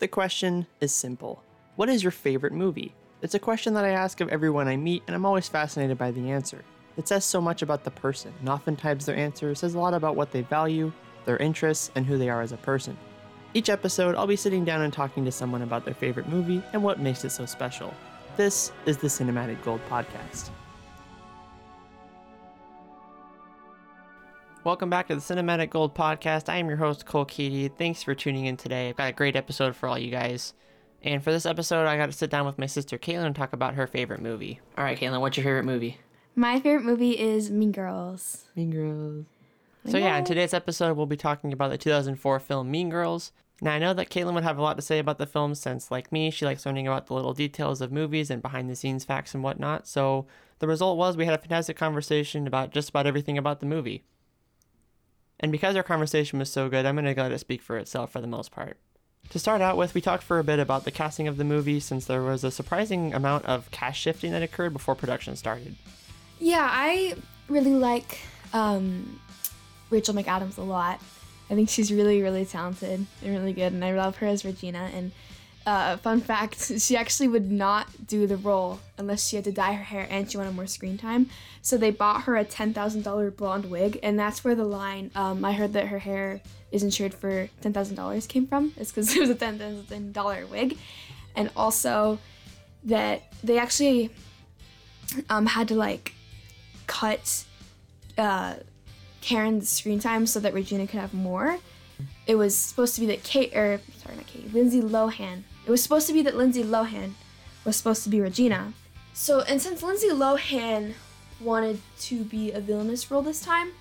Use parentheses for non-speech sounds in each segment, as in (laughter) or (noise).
The question is simple What is your favorite movie? It's a question that I ask of everyone I meet, and I'm always fascinated by the answer. It says so much about the person, and oftentimes their answer says a lot about what they value, their interests, and who they are as a person. Each episode, I'll be sitting down and talking to someone about their favorite movie and what makes it so special. This is the Cinematic Gold Podcast. Welcome back to the Cinematic Gold Podcast. I am your host, Cole Keaty. Thanks for tuning in today. I've got a great episode for all you guys. And for this episode, I got to sit down with my sister Katelyn and talk about her favorite movie. All right, Katelyn, what's your favorite movie? My favorite movie is Mean Girls. Mean Girls. So yeah, in today's episode, we'll be talking about the 2004 film Mean Girls. Now I know that Katelyn would have a lot to say about the film since, like me, she likes learning about the little details of movies and behind-the-scenes facts and whatnot. So the result was we had a fantastic conversation about just about everything about the movie. And because our conversation was so good, I'm going to let it speak for itself for the most part. To start out with, we talked for a bit about the casting of the movie since there was a surprising amount of cast shifting that occurred before production started. Yeah, I really like um, Rachel McAdams a lot. I think she's really, really talented and really good, and I love her as Regina. And uh, fun fact, she actually would not do the role unless she had to dye her hair and she wanted more screen time. So they bought her a $10,000 blonde wig, and that's where the line, um, I heard that her hair is insured for $10,000 came from. It's because (laughs) it was a $10,000 wig. And also that they actually um, had to like cut uh, Karen's screen time so that Regina could have more. It was supposed to be that Kate, or sorry, not Kate, Lindsay Lohan. It was supposed to be that Lindsay Lohan was supposed to be Regina. So, and since Lindsay Lohan wanted to be a villainous role this time,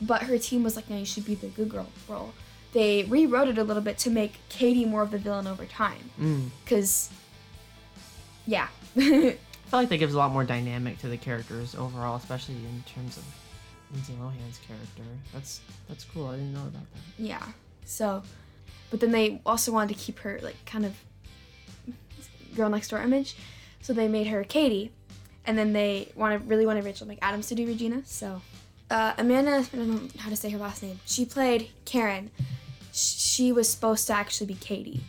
but her team was like, no, you should be the good girl role. They rewrote it a little bit to make Cady more of the villain over time. Mm. Because, yeah. (laughs) I feel like that gives a lot more dynamic to the characters overall, especially in terms of Lindsay Lohan's character. That's that's cool. I didn't know about that. Yeah. So, but then they also wanted to keep her like kind of girl next door image, so they made her Cady, and then they wanted really wanted Rachel McAdams to do Regina. So, uh, Amanda, I don't know how to say her last name. She played Karen. She was supposed to actually be Cady.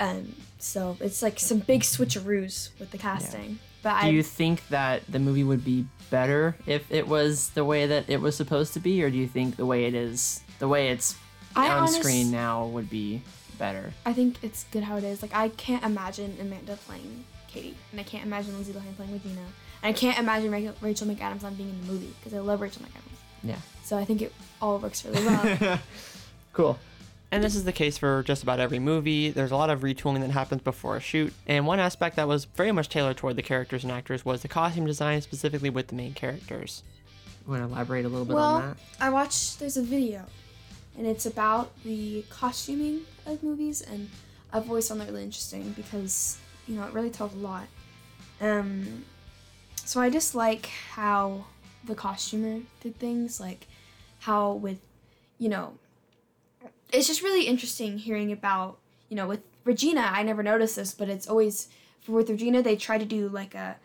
Um, so it's like some big switcheroos with the casting. But Do I you think that the movie would be better if it was the way that it was supposed to be, or do you think the way it is, the way it's I on honest- screen now, would be better? I think it's good how it is. Like I can't imagine Amanda playing Cady, and I can't imagine Lindsay Lohan playing Regina, and I can't imagine Rachel McAdams on being in the movie because I love Rachel McAdams. Yeah. So I think it all works really well. (laughs) Cool. And this is the case for just about every movie. There's a lot of retooling that happens before a shoot. And one aspect that was very much tailored toward the characters and actors was the costume design, specifically with the main characters. You want to elaborate a little bit on well, that? I watched. There's a video, and it's about the costuming of movies, and I've always found that really interesting because you know it really tells a lot. Um, so I just like how the costumer did things, like how with, you know, it's just really interesting hearing about you know with Regina. I never noticed this, but it's always for with Regina they try to do like a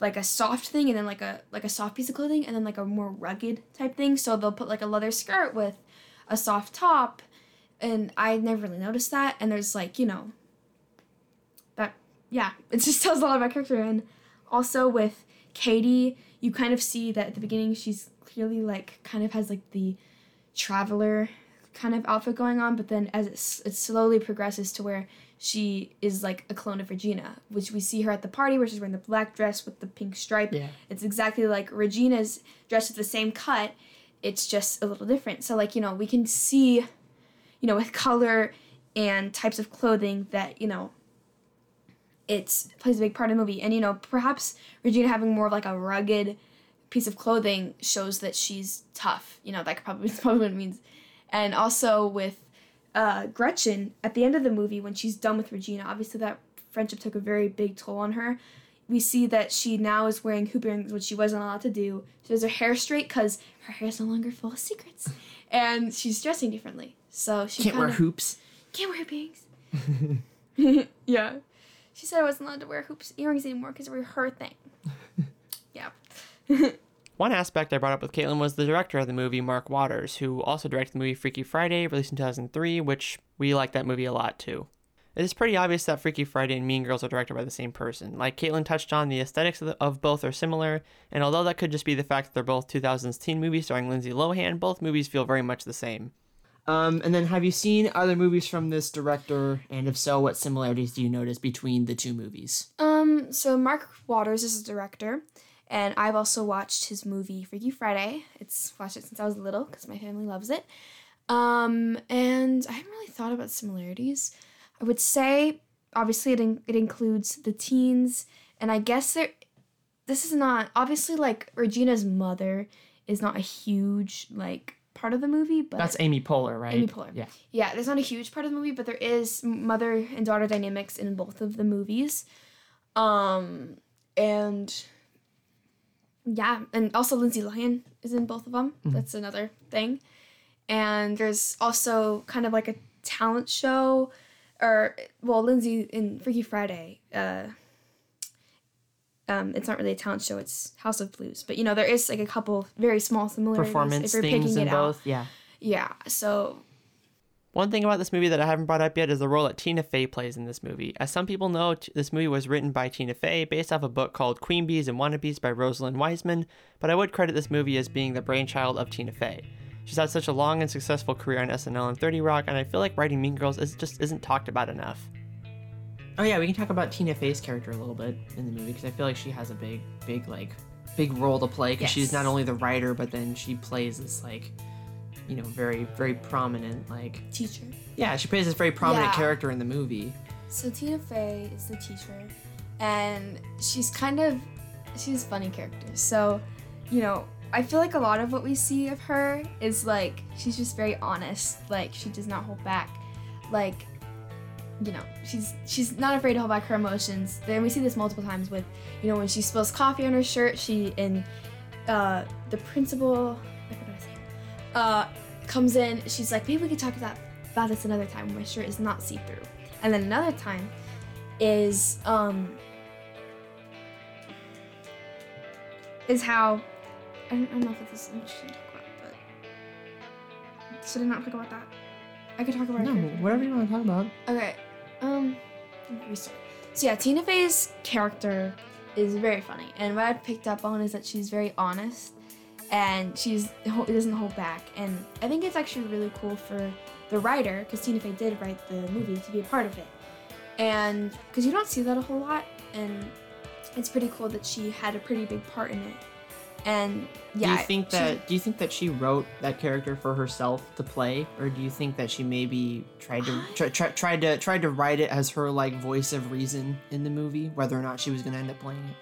like a soft thing and then like a like a soft piece of clothing and then like a more rugged type thing. So they'll put like a leather skirt with a soft top, and I never really noticed that. And there's like you know that yeah, (laughs) it just tells a lot about character. And also with Cady, you kind of see that at the beginning she's clearly like kind of has like the traveler kind of outfit going on, but then as it, it slowly progresses to where she is like a clone of Regina, which we see her at the party where she's wearing the black dress with the pink stripe. Yeah. It's exactly like Regina's dress with the same cut. It's just a little different. So like, you know, we can see, you know, with color and types of clothing that, you know, it plays a big part in the movie. And you know, perhaps Regina having more of like a rugged piece of clothing shows that she's tough. You know, that could probably (laughs) that's probably what it means. And also with uh, Gretchen at the end of the movie when she's done with Regina, obviously that friendship took a very big toll on her. We see that she now is wearing hoop earrings, which she wasn't allowed to do. She has her hair straight because her hair is no longer full of secrets, and she's dressing differently. So she Can't wear hoops. can't wear hoop earrings. (laughs) (laughs) yeah. She said I wasn't allowed to wear hoops earrings anymore because they were her thing. (laughs) yeah. One aspect I brought up with Katelyn was the director of the movie, Mark Waters, who also directed the movie Freaky Friday, released in 2003, which we like that movie a lot too. It is pretty obvious that Freaky Friday and Mean Girls are directed by the same person. Like Katelyn touched on, the aesthetics of, the, of both are similar, and although that could just be the fact that they're both 2000s teen movies starring Lindsay Lohan, both movies feel very much the same. Um, and then have you seen other movies from this director? And if so, what similarities do you notice between the two movies? Um, so Mark Waters is the director, and I've also watched his movie Freaky Friday. It's watched it since I was little because my family loves it. Um, and I haven't really thought about similarities. I would say obviously it in- it includes the teens, and I guess there. This is not obviously like Regina's mother is not a huge like part of the movie, but That's Amy Poehler, right? Amy Poehler. Yeah. Yeah, there's not a huge part of the movie, but there is mother and daughter dynamics in both of the movies. Um, and yeah, and also Lindsay Lohan is in both of them. That's another thing. And there's also kind of like a talent show, or well, Lindsay in Freaky Friday. Uh, um, it's not really a talent show; it's House of Blues. But you know, there is like a couple very small similarities Performance if you're things picking in it out. both. Yeah. Yeah, so One thing about this movie that I haven't brought up yet is the role that Tina Fey plays in this movie. As some people know, t- this movie was written by Tina Fey based off a book called Queen Bees and Wannabes by Rosalind Wiseman, but I would credit this movie as being the brainchild of Tina Fey. She's had such a long and successful career on SNL and 30 Rock, and I feel like writing Mean Girls is just isn't talked about enough. Oh yeah, we can talk about Tina Fey's character a little bit in the movie because I feel like she has a big, big like, big role to play because she's not only the writer but then she plays this like, you know, very, very prominent like. teacher. Yeah, she plays this very prominent Yeah. character in the movie. So Tina Fey is the teacher, and she's kind of she's a funny character. So, you know, I feel like a lot of what we see of her is like she's just very honest. Like she does not hold back. Like, you know, she's she's not afraid to hold back her emotions. Then we see this multiple times with, you know, when she spills coffee on her shirt, she and uh, the principal, uh, comes in. She's like, maybe we could talk about about this another time. My shirt is not see through. And then another time is um is how I don't, I don't know if this is interesting to talk about, but should I not talk about that? I could talk about No, whatever you want to talk about. Okay. Um restart. So yeah, Tina Fey's character is very funny. And what I picked up on is that she's very honest and she's doesn't hold back. And I think it's actually really cool for the writer, because Tina Fey did write the movie, to be a part of it. And because you don't see that a whole lot, and it's pretty cool that she had a pretty big part in it. And yeah, do you think she- that do you think that she wrote that character for herself to play, or do you think that she maybe tried to try, try, tried to tried to write it as her like voice of reason in the movie, whether or not she was gonna end up playing it?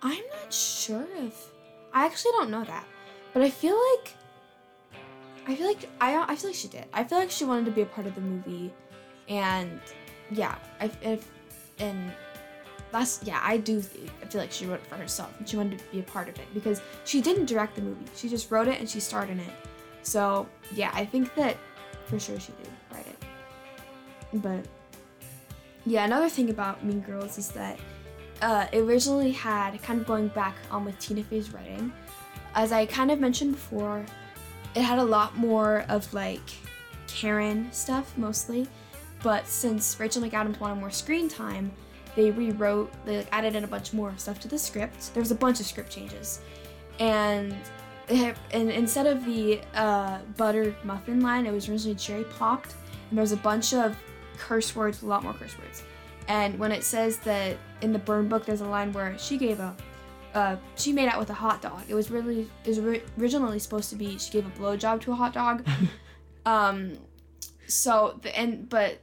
I'm not sure if I actually don't know that, but I feel like I feel like I I feel like she did. I feel like she wanted to be a part of the movie, and yeah, I if and that's yeah I do I feel like she wrote it for herself and she wanted to be a part of it because she didn't direct the movie. She just wrote it and she starred in it. So yeah, I think that for sure she did write it. But yeah, another thing about Mean Girls is that uh, it originally had kind of going back on with Tina Fey's writing. As I kind of mentioned before, it had a lot more of like Karen stuff mostly, but since Rachel McAdams wanted more screen time, they rewrote, they like, added in a bunch more stuff to the script. There was a bunch of script changes, and have, and instead of the uh, buttered muffin line, it was originally cherry popped, and there was a bunch of curse words, a lot more curse words. And when it says that in the burn book, there's a line where she gave a, uh, she made out with a hot dog. It was really, it was ori- originally supposed to be she gave a blowjob to a hot dog. (laughs) um, so the and but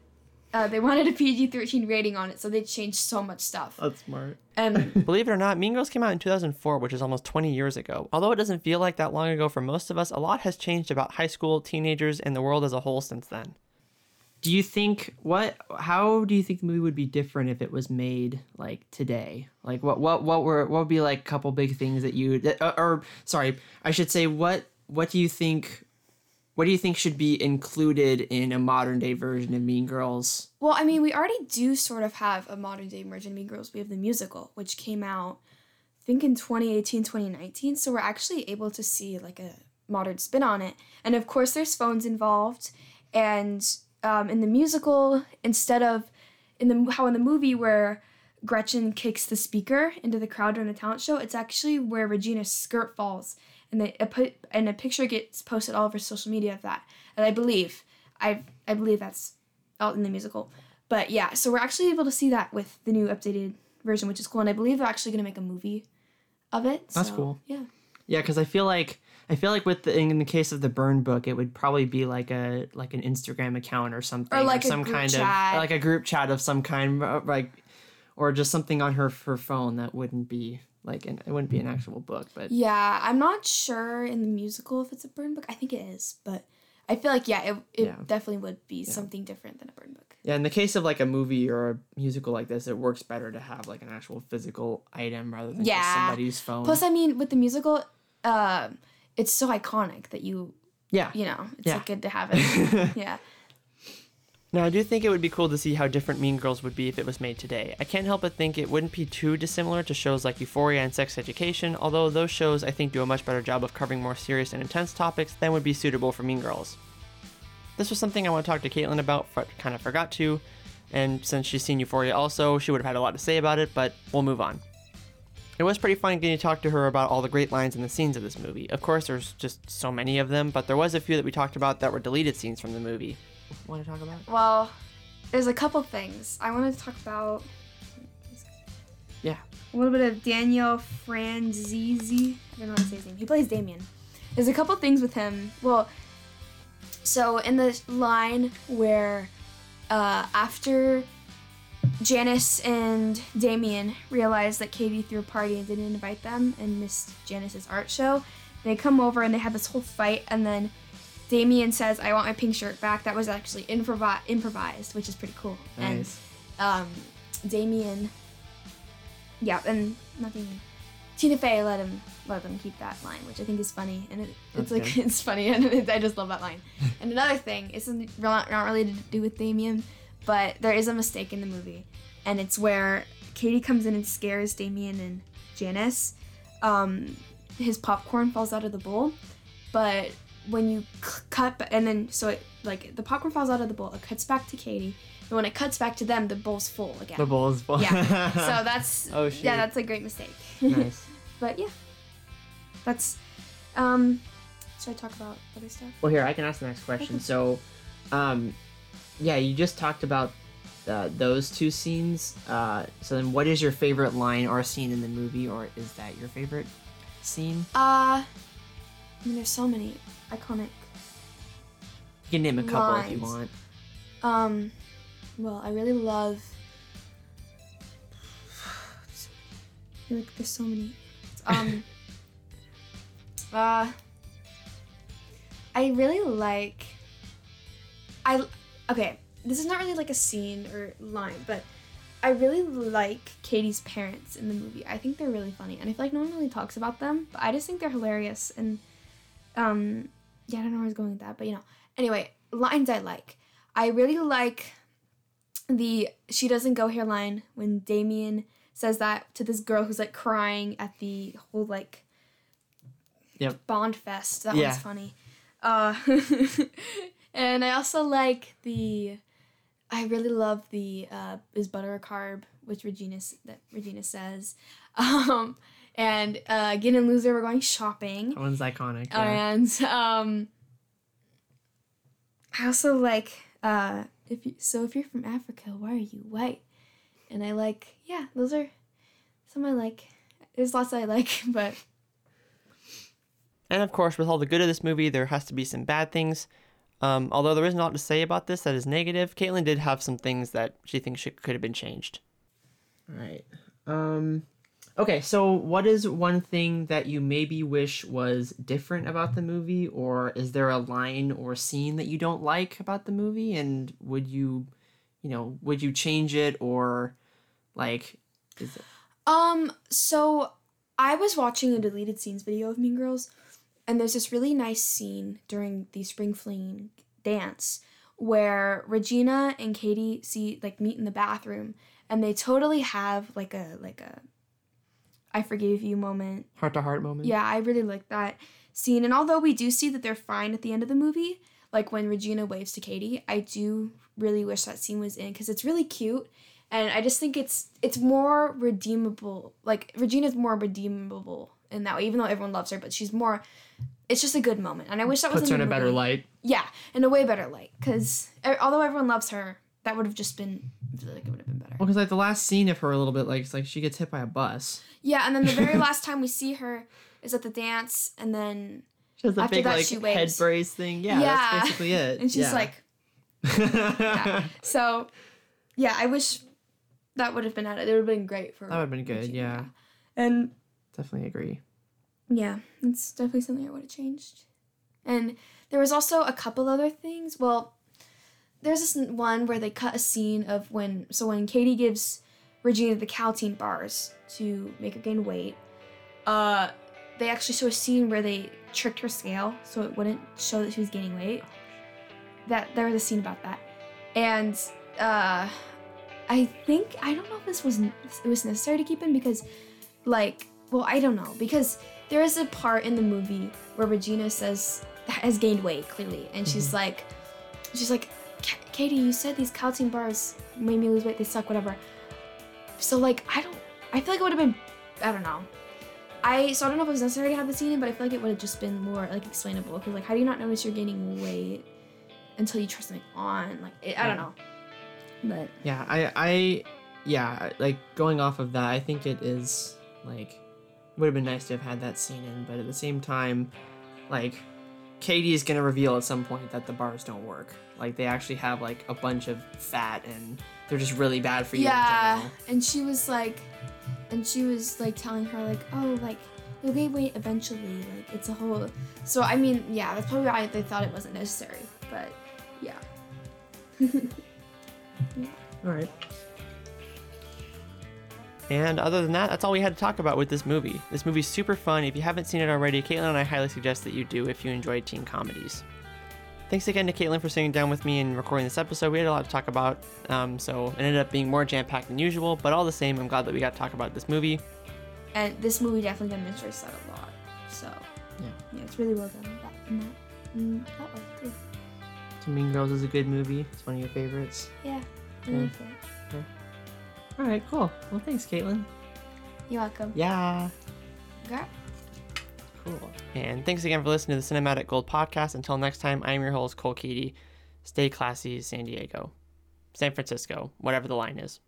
uh, they wanted a PG-13 rating on it, so they changed so much stuff. That's smart. And (laughs) Believe it or not, Mean Girls came out in 2004, which is almost 20 years ago. Although it doesn't feel like that long ago for most of us, a lot has changed about high school, teenagers, and the world as a whole since then. Do you think what? How do you think the movie would be different if it was made like today? Like what? What? What were? What would be like a couple big things that you? That, or, or sorry, I should say what? What do you think? What do you think should be included in a modern day version of Mean Girls? Well, I mean, we already do sort of have a modern day version of Mean Girls. We have the musical, which came out, I think, in 2018, 2019. So we're actually able to see like a modern spin on it. And of course, there's phones involved. And um, in the musical, instead of in the how in the movie where Gretchen kicks the speaker into the crowd during the talent show, it's actually where Regina's skirt falls, and they a put and a picture gets posted all over social media of that. And I believe I I believe that's out in the musical. But yeah, so we're actually able to see that with the new updated version, which is cool. And I believe they're actually gonna make a movie of it. That's so, cool. Yeah. Yeah, because I feel like I feel like with the in the case of the burn book, it would probably be like a like an Instagram account or something, Or like a some kind chat. of like a group chat of some kind, like or just something on her her phone that wouldn't be like an, it wouldn't be an actual book, but Yeah, I'm not sure in the musical if it's a burn book. I think it is, but I feel like yeah, it, it Yeah. definitely would be something different than a burn book. yeah. In the case of like a movie or a musical like this, it works better to have like an actual physical item rather than just somebody's phone. Plus, I mean, with the musical, uh, it's so iconic that you yeah, you know it's Yeah. like good to have it. (laughs) yeah. Now, I do think it would be cool to see how different Mean Girls would be if it was made today. I can't help but think it wouldn't be too dissimilar to shows like Euphoria and Sex Education, although those shows I think do a much better job of covering more serious and intense topics than would be suitable for Mean Girls. This was something I want to talk to Katelyn about, but kind of forgot to, and since she's seen Euphoria also, she would have had a lot to say about it, but we'll move on. It was pretty fun getting to talk to her about all the great lines and the scenes of this movie. Of course, there's just so many of them, but there was a few that we talked about that were deleted scenes from the movie. Want to talk about? Well, there's a couple things I want to talk about. yeah. A little bit of Daniel Franzese. I don't know how to say his name. He plays Damian. There's a couple things with him. Well, so in the line where uh, after Janis and Damian realized that Cady threw a party and didn't invite them and missed Janis's art show, they come over and they have this whole fight, and then Damian says, "I want my pink shirt back." That was actually improv- improvised, which is pretty cool. Nice. And um, Damian, yeah, and nothing. Tina Fey let him let them keep that line, which I think is funny, and it, it's That's like (laughs) it's funny, and it, I just love that line. (laughs) and another thing, it's not not related to do with Damian, but there is a mistake in the movie, and it's where Cady comes in and scares Damien and Janis. Um, his popcorn falls out of the bowl, but when you c- cut and then so it like the popcorn falls out of the bowl, it cuts back to Cady, and when it cuts back to them, the bowl's full again. The bowl is full. Yeah. (laughs) so that's Oh, shoot. yeah, that's a great mistake. nice. (laughs) but yeah, that's um. Should I talk about other stuff? Well, here I can ask the next question. So, um, yeah, you just talked about uh, those two scenes. Uh, so then, what is your favorite line or scene in the movie, or is that your favorite scene? Uh, I mean, there's so many iconic. You can name a couple if you want. Um, well, I really love. I like there's so many. Um. (laughs) uh. I really like. I okay. This is not really like a scene or line, but I really like Cady's parents in the movie. I think they're really funny, and I feel like no one really talks about them, but I just think they're hilarious. And um, yeah, I don't know where I was going with that, but you know. Anyway, lines I like. I really like the she doesn't go here line when Damian says that to this girl who's like crying at the whole like Yep. Bond fest. That Yeah. one's funny. Uh, (laughs) and I also like the. I really love the uh, is butter a carb, which Regina that Regina says, (laughs) um, and uh, Gin and Loser were going shopping. That one's iconic. Yeah. And um, I also like uh, if you, so if you're from Africa, why are you white? And I like yeah, those are some I like. There's lots I like, (laughs) but And of course, with all the good of this movie, there has to be some bad things. Um, although there isn't a lot to say about this that is negative, Katelyn did have some things that she thinks should, could have been changed. All right. Um, okay, so what is one thing that you maybe wish was different about the movie, or is there a line or scene that you don't like about the movie, and would you, you know, would you change it? Or, like, is it, Um, so I was watching a deleted scenes video of Mean Girls, and there's this really nice scene during the spring fling dance where Regina and Cady see like meet in the bathroom, and they totally have like a like a I forgave you moment. heart to heart moment? Yeah, I really like that scene, and although we do see that they're fine at the end of the movie, like when Regina waves to Cady, I do really wish that scene was in because it's really cute, and I just think it's it's more redeemable. Like Regina's more redeemable in that way, even though everyone loves her, but she's more. It's just a good moment, and I wish that was Puts her in a better light. Yeah, in a way better light, because although everyone loves her, that would have just been. I feel like it would have been better. Well, because like the last scene of her a little bit like it's like she gets hit by a bus. Yeah, and then the very (laughs) last time we see her is at the dance, and then She has a After big that, like she head brace thing. Yeah, Yeah. that's basically it. (laughs) and she's Yeah. like, yeah. (laughs) so, yeah, I wish that would have been added. It would have been great for. that would have been good. Yeah, And definitely agree. yeah, it's definitely something I would have changed. And there was also a couple other things. Well, there's this one where they cut a scene of when so when Cady gives Regina the Kälteen bars to make her gain weight, uh, they actually show a scene where they tricked her scale so it wouldn't show that she was gaining weight. That there was a scene about that, and uh, I think I don't know if this was it was necessary to keep in because, like, well, I don't know. Because there is a part in the movie where Regina says has gained weight clearly, and she's like, she's like, "Ka- Cady, you said these calcium bars made me lose weight. They suck, whatever. So like, I don't. I feel like it would have been. I don't know. I so I don't know if it was necessary to have the scene in, but I feel like it would have just been more like explainable. Because like, how do you not notice you're gaining weight until you try something on? Like, it, I don't know. But Yeah, I, I, yeah, like going off of that, I think it is like would have been nice to have had that scene in, but at the same time, like Cady is gonna reveal at some point that the bars don't work. Like they actually have like a bunch of fat and they're just really bad for you. in yeah, general. and she was like, and she was like telling her like, oh, like you'll gain weight eventually. Like it's a whole. So I mean, yeah, that's probably why they thought it wasn't necessary. But yeah. (laughs) All right. And other than that, that's all we had to talk about with this movie. This movie's super fun. If you haven't seen it already, Katelyn and I highly suggest that you do if you enjoy teen comedies. Thanks again to Katelyn for sitting down with me and recording this episode. We had a lot to talk about, um, so it ended up being more jam packed than usual, but all the same, I'm glad that we got to talk about this movie. And this movie definitely demonstrates that a lot. So Yeah. yeah, it's really well done in that in that, in that way too. So Mean Girls is a good movie. It's one of your favorites. Yeah, I Yeah. like it. All right, cool. Well, thanks, Katelyn. You're welcome. Yeah. Girl. Cool. And thanks again for listening to the Cinematic Gold podcast. Until next time, I'm your host, Cole Keaty. Stay classy, San Diego, San Francisco, whatever the line is.